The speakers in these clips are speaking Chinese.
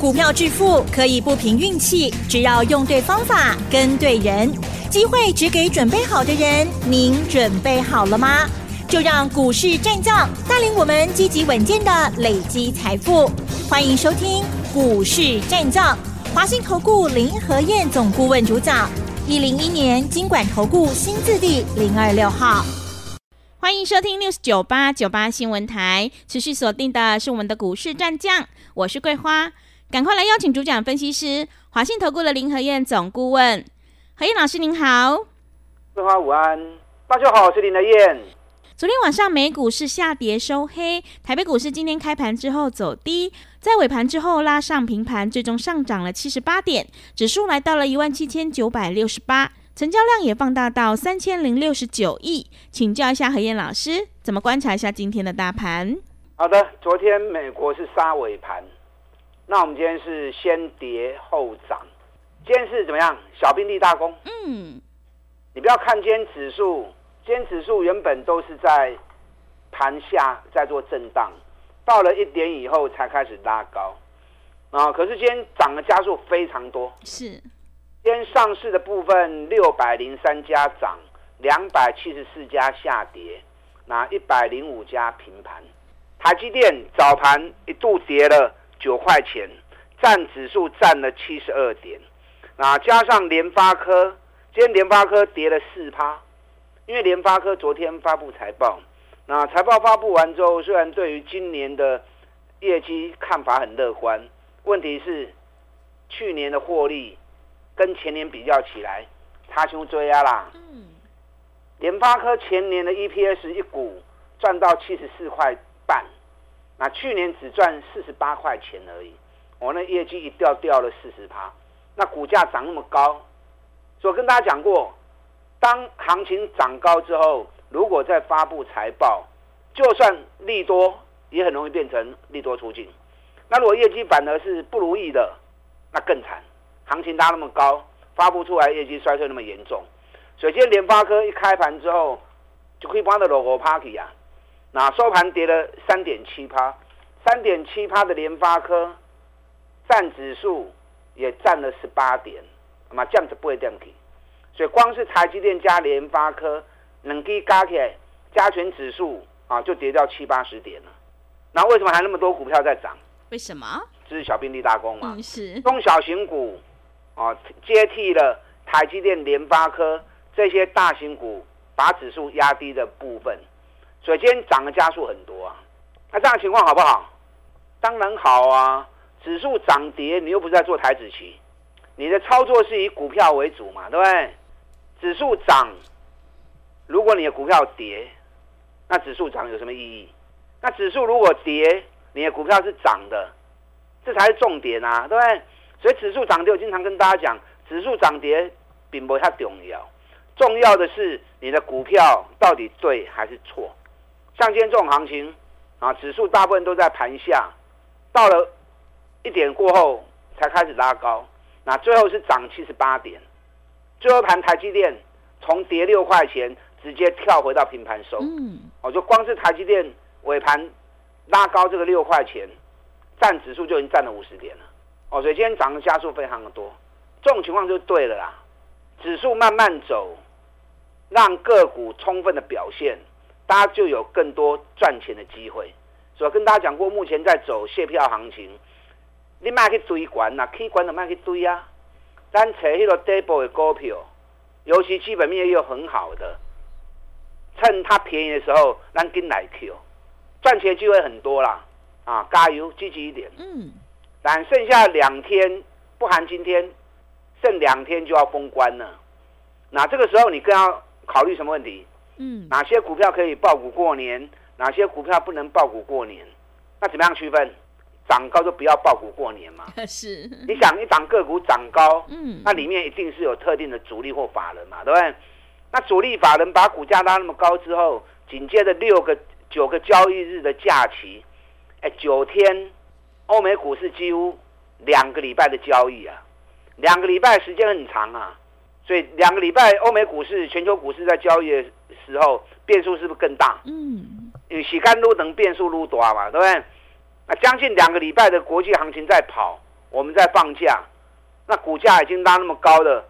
股票致富可以不凭运气，只要用对方法、跟对人，机会只给准备好的人。您准备好了吗？就让股市战将带领我们积极稳健的累积财富。欢迎收听股市战将，华信投顾林和燕总顾问主讲，一零一年金管投顾新字第零二六号。欢迎收听 News 九八九八新闻台，持续锁定的是我们的股市战将，我是桂花，赶快来邀请主讲分析师华信投顾的林和燕总顾问，何燕老师您好，桂花午安，大家好，我是林和燕。昨天晚上美股是下跌收黑，台北股市今天开盘之后走低，在尾盘之后拉上平盘，最终上涨了七十八点，指数来到了一万七千九百六十八。成交量也放大到三千零六十九亿，请教一下何燕老师，怎么观察一下今天的大盘？好的，昨天美国是杀尾盘，那我们今天是先跌后涨，今天是怎么样？小兵立大功。嗯，你不要看今天指数，今天指数原本都是在盘下在做震荡，到了一点以后才开始拉高啊，可是今天涨的家数非常多，是。今天上市的部分六百零三家涨，两百七十四家下跌，那一百零五家平盘。台积电早盘一度跌了九块钱，占指数占了七十二点。那加上联发科，今天联发科跌了四趴，因为联发科昨天发布财报，那财报发布完之后，虽然对于今年的业绩看法很乐观，问题是去年的获利。跟前年比较起来，差熊追啊啦。嗯。联发科前年的 EPS 一股赚到七十四块半，那去年只赚四十八块钱而已。我那业绩一掉掉了四十趴，那股价涨那么高，所以我跟大家讲过，当行情涨高之后，如果再发布财报，就算利多，也很容易变成利多出尽。那如果业绩反而是不如意的，那更惨。行情拉那么高，发布出来业绩衰退那么严重，所以今天联发科一开盘之后，就可以帮它落后 party 啊，那收盘跌了三点七趴，三点七趴的联发科占指数也占了十八点，那么这样子不会这样子，所以光是台积电加联发科两支加起来，加权指数啊就跌掉七八十点了，那为什么还那么多股票在涨？为什么？这是小兵立大功嘛，嗯、是中小型股。啊，接替了台积电、联发科这些大型股，把指数压低的部分，所以今天涨的加速很多啊。那这样情况好不好？当然好啊。指数涨跌，你又不是在做台指期，你的操作是以股票为主嘛，对不对？指数涨，如果你的股票跌，那指数涨有什么意义？那指数如果跌，你的股票是涨的，这才是重点啊，对不对？所以指数涨跌，我经常跟大家讲，指数涨跌并不太重要，重要的是你的股票到底对还是错。像今天这种行情啊，指数大部分都在盘下，到了一点过后才开始拉高，那最后是涨七十八点，最后盘台积电从跌六块钱直接跳回到平盘收。嗯，我就光是台积电尾盘拉高这个六块钱，占指数就已经占了五十点了。哦，所以今天涨的加速非常的多，这种情况就对了啦。指数慢慢走，让个股充分的表现，大家就有更多赚钱的机会。所以我跟大家讲过，目前在走卸票行情，你卖去追管呐，可以关的卖去追啊。但找那个底部的股票，尤其基本面又很好的，趁它便宜的时候，咱跟来 Q，赚钱机会很多啦。啊，加油，积极一点。嗯。但剩下两天，不含今天，剩两天就要封关了。那这个时候你更要考虑什么问题？嗯，哪些股票可以爆股过年？哪些股票不能爆股过年？那怎么样区分？涨高就不要爆股过年嘛。是。你想一档个股涨高，嗯，那里面一定是有特定的主力或法人嘛，对不对？那主力法人把股价拉那么高之后，紧接着六个、九个交易日的假期，哎，九天。欧美股市几乎两个礼拜的交易啊，两个礼拜时间很长啊，所以两个礼拜欧美股市、全球股市在交易的时候变数是不是更大？嗯，因为时间都能变数撸多嘛，对不对？那将近两个礼拜的国际行情在跑，我们在放假，那股价已经拉那么高了，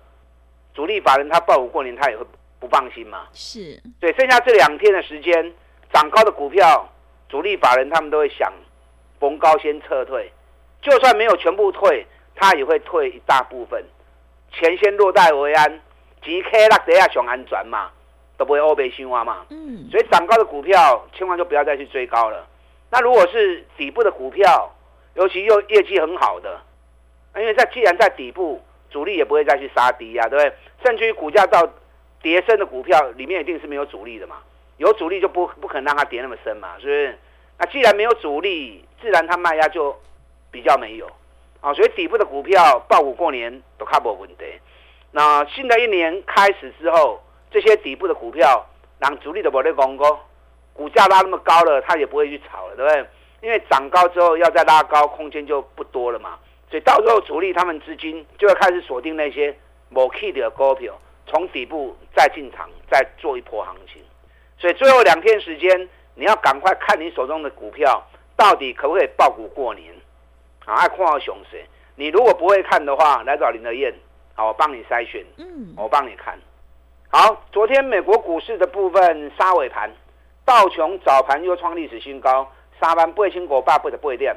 主力法人他抱股过年，他也会不放心嘛？是。对，剩下这两天的时间，涨高的股票，主力法人他们都会想逢高先撤退，就算没有全部退，他也会退一大部分，钱先落袋为安，即刻落底下上安全嘛。都不会欧北新蛙嘛，嗯，所以涨高的股票千万就不要再去追高了。那如果是底部的股票，尤其又业绩很好的，因为在既然在底部，主力也不会再去杀低呀、啊，对不对？甚至于股价到跌深的股票里面，一定是没有主力的嘛。有主力就不不可能让它跌那么深嘛，是不是？那既然没有主力，自然它卖压就比较没有啊。所以底部的股票爆股过年都卡不稳的。那新的一年开始之后。这些底部的股票，让主力的保利公哥，股价拉那么高了，他也不会去炒了，对不对？因为涨高之后要再拉高，空间就不多了嘛。所以到时候主力他们资金就会开始锁定那些某 key 的股票，从底部再进场，再做一波行情。所以最后两天时间，你要赶快看你手中的股票到底可不可以爆股过年啊？爱看好熊谁？你如果不会看的话，来找林德燕，好，我帮你筛选，嗯，我帮你看。好，昨天美国股市的部分杀尾盘，道琼早盘又创历史新高，杀完八千股八百的八点。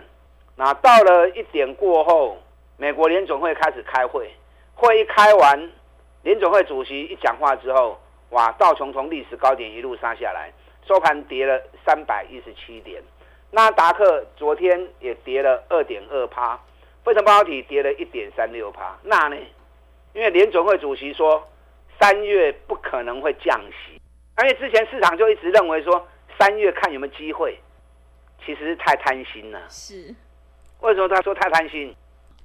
那到了一点过后，美国联总会开始开会，会一开完，联总会主席一讲话之后，哇，道琼从历史高点一路杀下来，收盘跌了三百一十七点。纳达克昨天也跌了二点二趴，费城半导体跌了一点三六趴。那呢？因为联总会主席说。三月不可能会降息，因为之前市场就一直认为说三月看有没有机会，其实是太贪心了。是，为什么他说太贪心？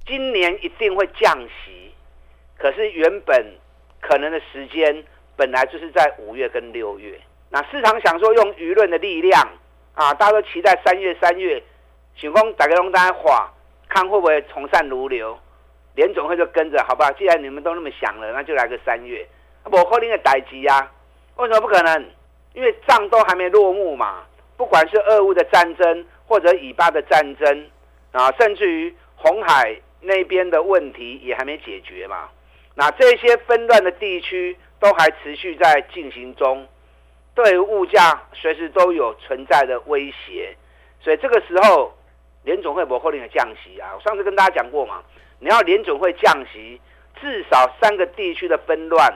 今年一定会降息，可是原本可能的时间本来就是在五月跟六月。那市场想说用舆论的力量啊，大家都期待三月三月，想讲大家拢在话，看会不会从善如流，联总会就跟着，好不好？既然你们都那么想了，那就来个三月。不可能的代志啊！为什么不可能？因为仗都还没落幕嘛。不管是俄乌的战争，或者以巴的战争啊，甚至于红海那边的问题也还没解决嘛。那这些纷乱的地区都还持续在进行中，对于物价随时都有存在的威胁。所以这个时候，联总会不可能的降息啊！我上次跟大家讲过嘛，你要联总会降息，至少三个地区的纷乱。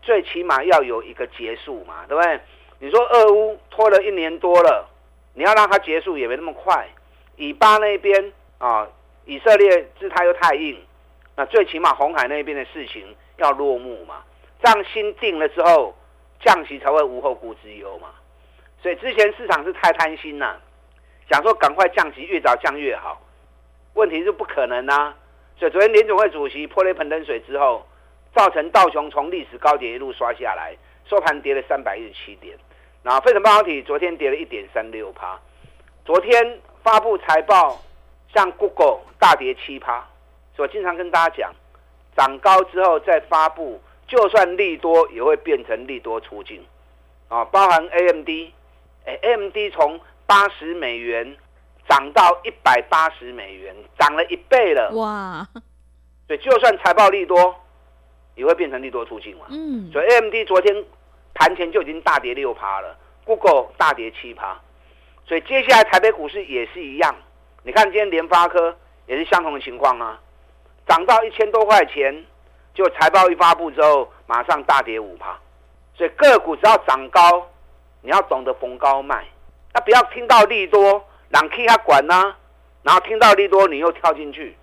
最起码要有一个结束嘛，对不对？你说俄乌拖了一年多了，你要让它结束也没那么快。以巴那边啊，以色列姿态又太硬，那最起码红海那边的事情要落幕嘛，这样心定了之后，降息才会无后顾之忧嘛。所以之前市场是太贪心了，想说赶快降息，越早降越好。问题是不可能啊。所以昨天联总会主席泼了一盆冷水之后。造成道琼从历史高点一路刷下来，收盘跌了三百一十七点。然后费城半导体昨天跌了一点三六趴。昨天发布财报，像 Google 大跌七趴。所以我经常跟大家讲，涨高之后再发布，就算利多也会变成利多出尽。啊，包含 AMD，哎，AMD 从八十美元涨到一百八十美元，涨了一倍了。哇！所以就算财报利多。也会变成利多出尽嘛？嗯，所以 AMD 昨天盘前就已经大跌六趴了，Google 大跌七趴，所以接下来台北股市也是一样。你看今天联发科也是相同的情况啊，涨到一千多块钱，就财报一发布之后，马上大跌五趴。所以个股只要涨高，你要懂得逢高卖，那不要听到利多，让 K 他管呢、啊，然后听到利多你又跳进去。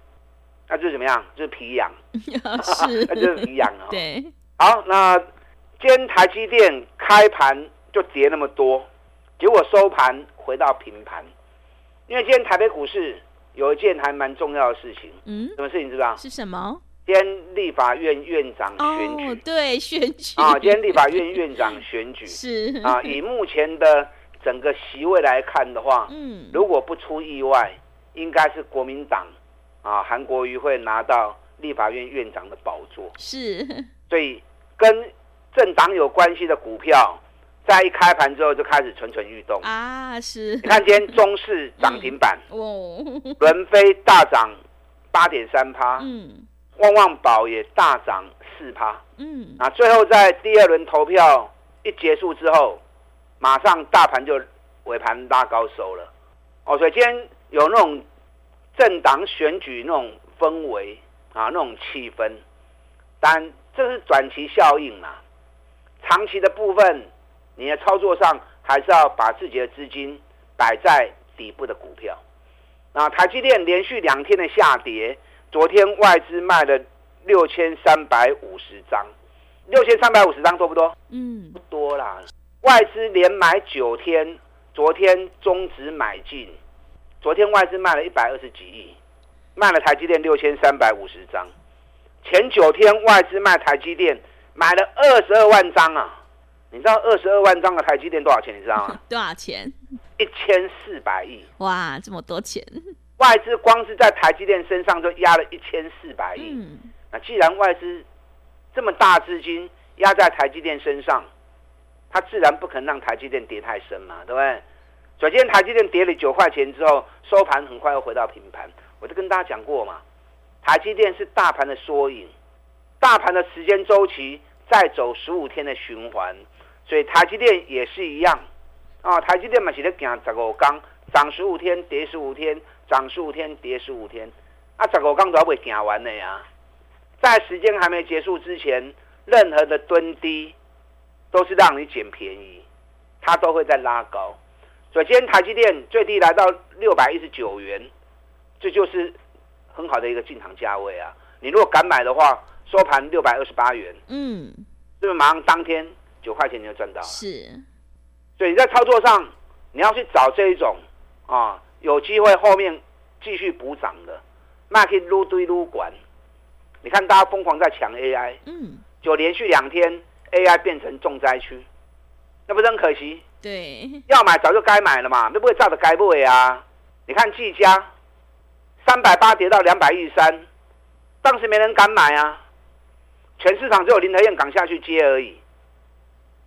那就是怎么样？就是皮痒，是，那就是皮痒啊。对，好，那今天台积电开盘就跌那么多，结果收盘回到平盘。因为今天台北股市有一件还蛮重要的事情，嗯，什么事情知道？是什么？今天立法院院长选举，哦、对，选举。啊，今天立法院院长选举。是。啊，以目前的整个席位来看的话，嗯，如果不出意外，应该是国民党。啊，韩国瑜会拿到立法院院长的宝座，是，所以跟政党有关系的股票，在一开盘之后就开始蠢蠢欲动。啊，是。你看今天中市涨停板，哦，伦飞大涨八点三趴，嗯，旺旺宝也大涨四趴，嗯，那最后在第二轮投票一结束之后，马上大盘就尾盘拉高收了，哦，所以今天有那种政党选举那种氛围啊，那种气氛，但这是短期效应嘛，长期的部分，你的操作上还是要把自己的资金摆在底部的股票。那台积电连续两天的下跌，昨天外资卖了六千三百五十张，六千三百五十张多不多？嗯，不多啦。外资连买九天，昨天终止买进，昨天外资卖了一百二十几亿，卖了台积电六千三百五十张。前九天外资卖台积电买了二十二万张啊！你知道二十二万张的台积电多少钱？你知道吗？多少钱？一千四百亿！哇，这么多钱！外资光是在台积电身上就压了一千四百亿。嗯，那既然外资这么大资金压在台积电身上，它自然不可能让台积电跌太深嘛，对不对？所以今天台积电跌了九块钱之后，收盘很快又回到平盘。我就跟大家讲过嘛，台积电是大盘的缩影，大盘的时间周期再走十五天的循环。所以台积电也是一样啊，台积电嘛是咧行十五天，涨十五天跌十五天，涨十五天跌十五天，啊十五刚都还未行完的呀。在时间还没结束之前，任何的蹲低都是让你捡便宜，它都会在拉高。所以今天台积电最低来到六百一十九元，这就是很好的一个进场价位啊。你如果敢买的话，收盘六百二十八元，嗯，是不是马上当天？九块钱你就赚到了，是，所以你在操作上，你要去找这一种啊，有机会后面继续补涨的，那可以撸堆撸管。你看大家疯狂在抢 AI，嗯，就连续两天 AI 变成重灾区，那不是很可惜？对，要买早就该买了嘛，那不会照着该不会啊？你看技嘉三百八跌到两百一十三，当时没人敢买啊，全市场只有林和彦敢下去接而已。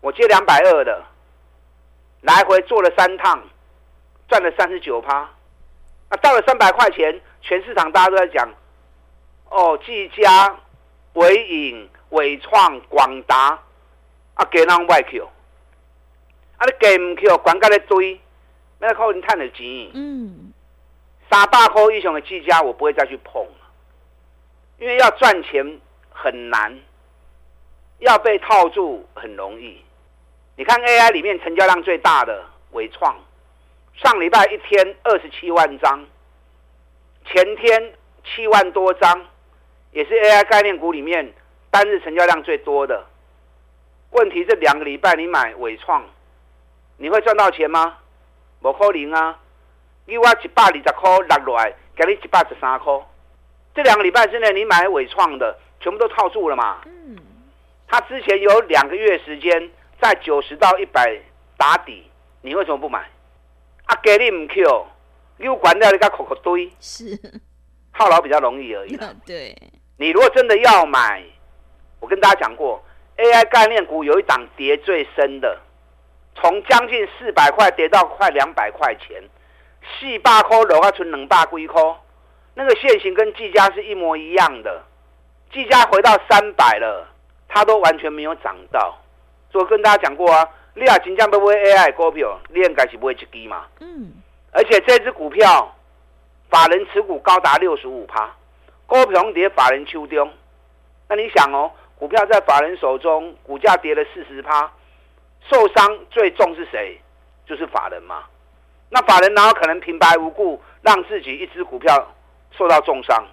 我接两百二的，来回做了三趟，赚了三十九趴。那到了三百块钱，全市场大家都在讲，哦，技嘉、伟影、伟创、广达，啊，给人外 Q，啊，你给唔 Q，广告在堆，那靠你赚的钱。嗯，三百块以上的技嘉，我不会再去碰，因为要赚钱很难，要被套住很容易。你看 AI 里面成交量最大的伟创，上礼拜一天二十七万张，前天七万多张，也是 AI 概念股里面单日成交量最多的。问题这两个礼拜你买伟创，你会赚到钱吗？不可能啊！你我一百二十块落来，给你一百十三块。这两个礼拜之内你买伟创的，全部都套住了嘛？嗯。他之前有两个月时间。在九十到一百打底，你为什么不买？啊，给你唔 Q，又管掉你个口口堆，是套牢比较容易而已。对，你如果真的要买，我跟大家讲过，AI 概念股有一档跌最深的，从将近四百块跌到快两百块钱，四百块的话存两百几块，那个线型跟技嘉是一模一样的，技嘉回到三百了，它都完全没有涨到。所以我跟大家讲过啊，你啊真正要买 AI 股票，你应该是买一支嘛。嗯。而且这支股票，法人持股高达六十五趴，股票跌法人手中。那你想哦，股票在法人手中，股价跌了四十趴，受伤最重是谁？就是法人嘛。那法人哪有可能平白无故让自己一支股票受到重伤？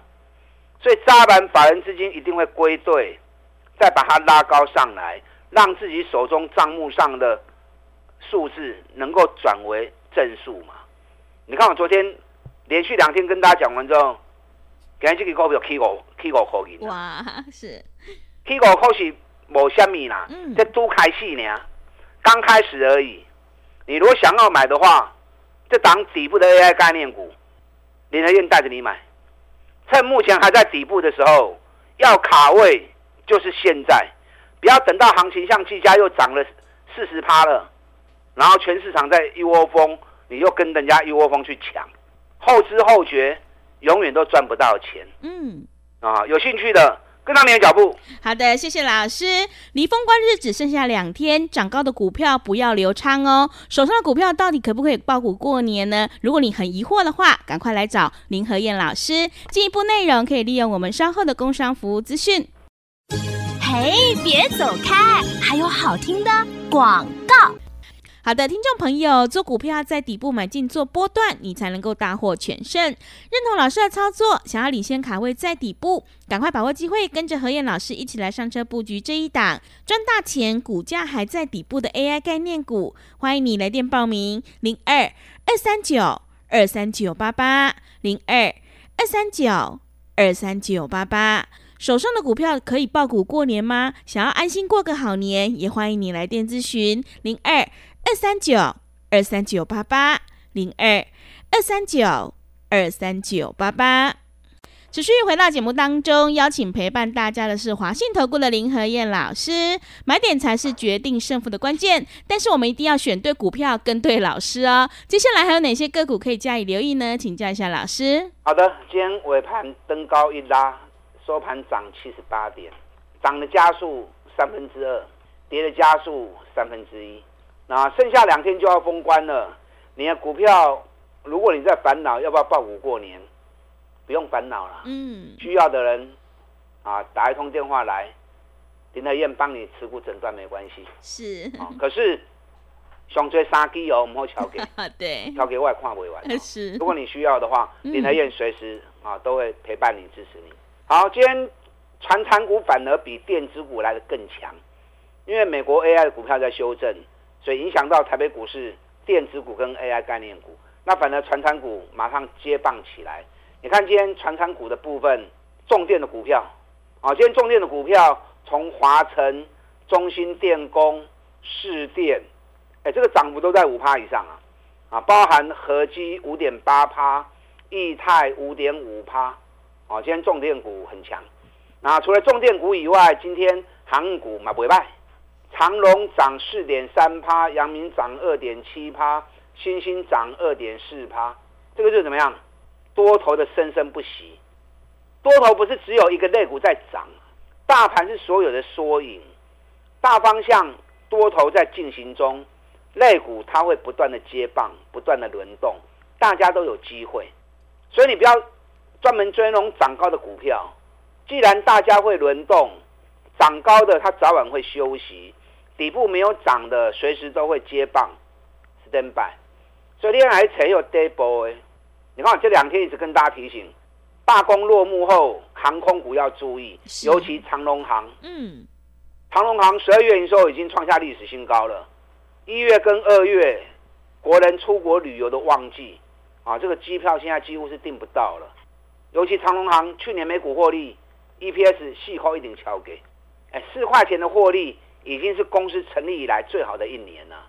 所以扎板法人资金一定会归队，再把它拉高上来。让自己手中账目上的数字能够转为正数嘛？你看我昨天连续两天跟大家讲完之后，今天这个股票起五起五块银。哇，是起五块是无虾米啦，嗯，这都开始呢，刚开始而已。你如果想要买的话，这档底部的 AI 概念股，林和彦带着你买，趁目前还在底部的时候，要卡位就是现在。不要等到行情像技嘉又涨了四十趴了，然后全市场在一窝蜂，你又跟人家一窝蜂去抢，后知后觉，永远都赚不到钱。嗯，啊，有兴趣的。跟上你的脚步。好的，谢谢老师。离封关日只剩下两天，涨高的股票不要留仓哦。手上的股票到底可不可以爆股过年呢？如果你很疑惑的话，赶快来找林和燕老师。进一步内容可以利用我们稍后的工商服务资讯。哎，别走开，还有好听的广告。好的，听众朋友，做股票在底部买进做波段，你才能够大获全胜。认同老师的操作，想要领先卡位在底部，赶快把握机会，跟着何燕老师一起来上车布局这一档赚大钱、股价还在底部的 AI 概念股。欢迎你来电报名：零二二三九二三九八八零二二三九二三九八八。手上的股票可以爆股过年吗？想要安心过个好年，也欢迎你来电咨询：零二。二三九二三九八八零二二三九二三九八八，持续回到节目当中，邀请陪伴大家的是华信投顾的林和燕老师。买点才是决定胜负的关键，但是我们一定要选对股票，跟对老师哦。接下来还有哪些个股可以加以留意呢？请教一下老师。好的，今天尾盘登高一拉，收盘涨七十八点，涨的加速三分之二，跌的加速三分之一。那剩下两天就要封关了，你的股票，如果你在烦恼要不要报股过年，不用烦恼了。嗯，需要的人啊，打一通电话来，林德燕帮你持股诊断没关系。是。啊，可是上追三支哦，唔好敲给。对。敲给我也看不完。是。如果你需要的话，林和彦随时啊都会陪伴你支持你。好，今天传产股反而比电子股来得更强，因为美国 AI 的股票在修正。所以影响到台北股市电子股跟 AI 概念股，那反而传产股马上接棒起来。你看今天传产股的部分，重电的股票，啊，今天重电的股票从华城、中兴电工、市电，哎，这个涨幅都在五趴以上啊，啊，包含合基五点八趴，易泰五点五趴，啊，今天重电股很强。那除了重电股以外，今天航股嘛不会败。长荣涨四点三趴，阳明涨二点七趴，星星涨二点四趴，这个就是怎么样？多头的生生不息。多头不是只有一个类股在涨，大盘是所有的缩影。大方向多头在进行中，类股它会不断的接棒，不断的轮动，大家都有机会。所以你不要专门追那种涨高的股票，既然大家会轮动，涨高的它早晚会休息。底部没有涨的，随时都会接棒，stand by。所以另外还有 day boy。你看我这两天一直跟大家提醒，罢工落幕后，航空股要注意，尤其长龙航。嗯，长龙航十二月营收已经创下历史新高了。一月跟二月，国人出国旅游的旺季啊，这个机票现在几乎是订不到了。尤其长荣航去年每股获利 EPS 细扣一点敲给，哎，四块钱的获利。已经是公司成立以来最好的一年了，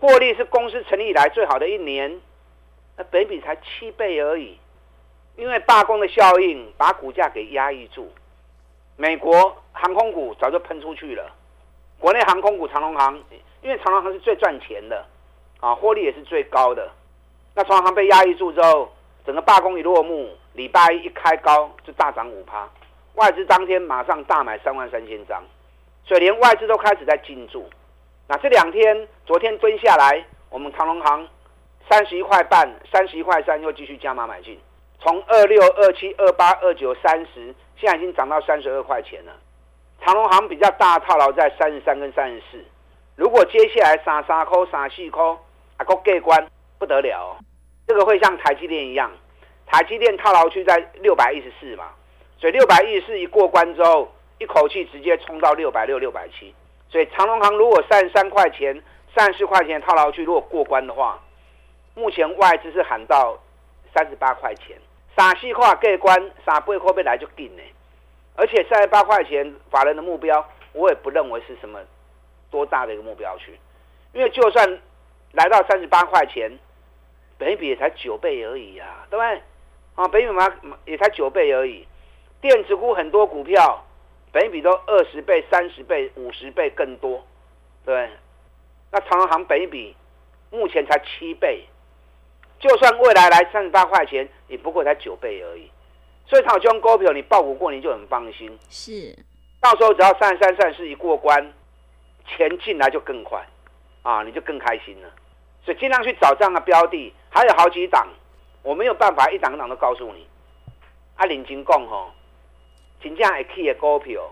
获利是公司成立以来最好的一年，那本比才七倍而已，因为罢工的效应把股价给压抑住。美国航空股早就喷出去了，国内航空股长荣航，因为长荣航是最赚钱的，啊，获利也是最高的。那长荣航被压抑住之后，整个罢工一落幕，礼拜一一开高就大涨五趴，外资当天马上大买三万三千张。所以连外资都开始在进驻，那这两天，昨天蹲下来，我们长隆行三十一块半、三十一块三又继续加码买进，从二六、二七、二八、二九、三十，现在已经涨到三十二块钱了。长隆行比较大套牢在三十三跟三十四，如果接下来三三扣、三四扣，啊，够过关不得了，这个会像台积电一样，台积电套牢区在六百一十四嘛，所以六百一十四一过关之后。一口气直接冲到六百六、六百七，所以长隆行如果三十三块钱、三十四块钱套牢区，如果过关的话，目前外资是喊到三十八块钱，三四块过关，三八块被来就定呢。而且三十八块钱法人的目标，我也不认为是什么多大的一个目标区，因为就算来到三十八块钱，本益比也才九倍而已啊，对不对？啊，本益比嘛也才九倍而已，电子股很多股票。本益比都二十倍、三十倍、五十倍更多，对。那长荣航本益比目前才七倍，就算未来来三十八块钱，也不过才九倍而已。所以，炒这种股票，你报股过你就很放心。是，到时候只要三十三、三十四一过关，钱进来就更快，啊，你就更开心了。所以，尽量去找这样的标的，还有好几档，我没有办法一档一档都告诉你。啊，认真讲吼，真正会起的股票，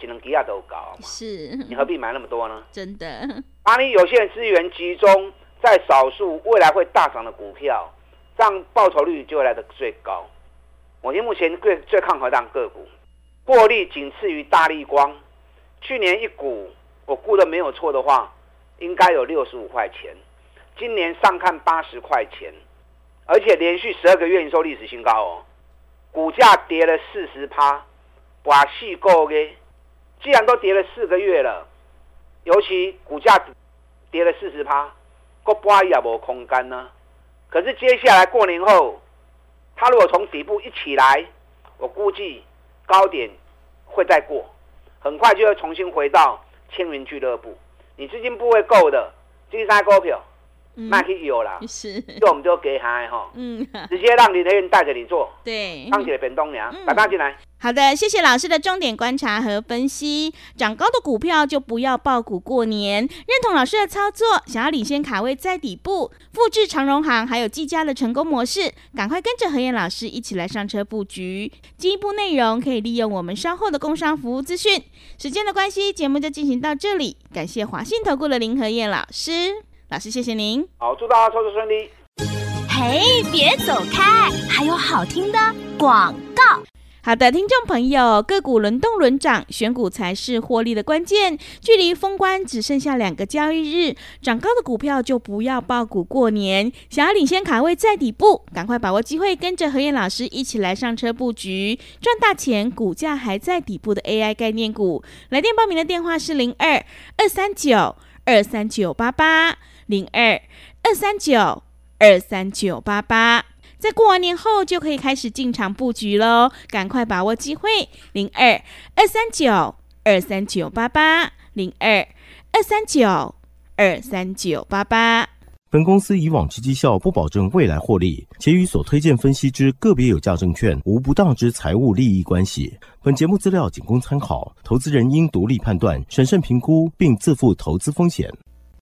只能几下都高嘛。是，你何必买那么多呢？真的。把你有限资源集中在少数未来会大涨的股票，这样报酬率就会来得最高。我目前最最看好这档个股，获利仅次于大立光。去年一股我估的没有错的话，应该有六十五块钱。今年上看八十块钱，而且连续十二个月营收历史新高哦。股价跌了四十趴，哇，细够嘅。既然都跌了四个月了。尤其股价跌了四十趴，个波也无空间呢。可是接下来过年后，它如果从底部一起来，我估计高点会再过，很快就会重新回到千元俱乐部。你资金部位够的，第三股票。卖去有啦，是，就我们就给他哈，嗯，直接让林德燕带着你做，对，放起来变东娘，打大进来。好的，谢谢老师的重点观察和分析。涨高的股票就不要爆股过年，认同老师的操作，想要领先卡位在底部，复制长荣行还有技嘉的成功模式，赶快跟着何燕老师一起来上车布局。进一步内容可以利用我们稍后的工商服务资讯。时间的关系，节目就进行到这里，感谢华信投顾的林何燕老师。老师，谢谢您。好，祝大家操作顺利。嘿，别走开，还有好听的广告。好的，听众朋友，个股轮动轮涨，选股才是获利的关键。距离封关只剩下两个交易日，涨高的股票就不要抱股过年。想要领先卡位在底部，赶快把握机会，跟着何燕老师一起来上车布局，赚大钱。股价还在底部的 AI 概念股，来电报名的电话是零二二三九二三九八八。零二二三九二三九八八，在过完年后就可以开始进场布局喽，赶快把握机会。零二二三九二三九八八，零二二三九二三九八八。本公司以往之绩效不保证未来获利，且与所推荐分析之个别有价证券无不当之财务利益关系。本节目资料仅供参考，投资人应独立判断、审慎评估，并自负投资风险。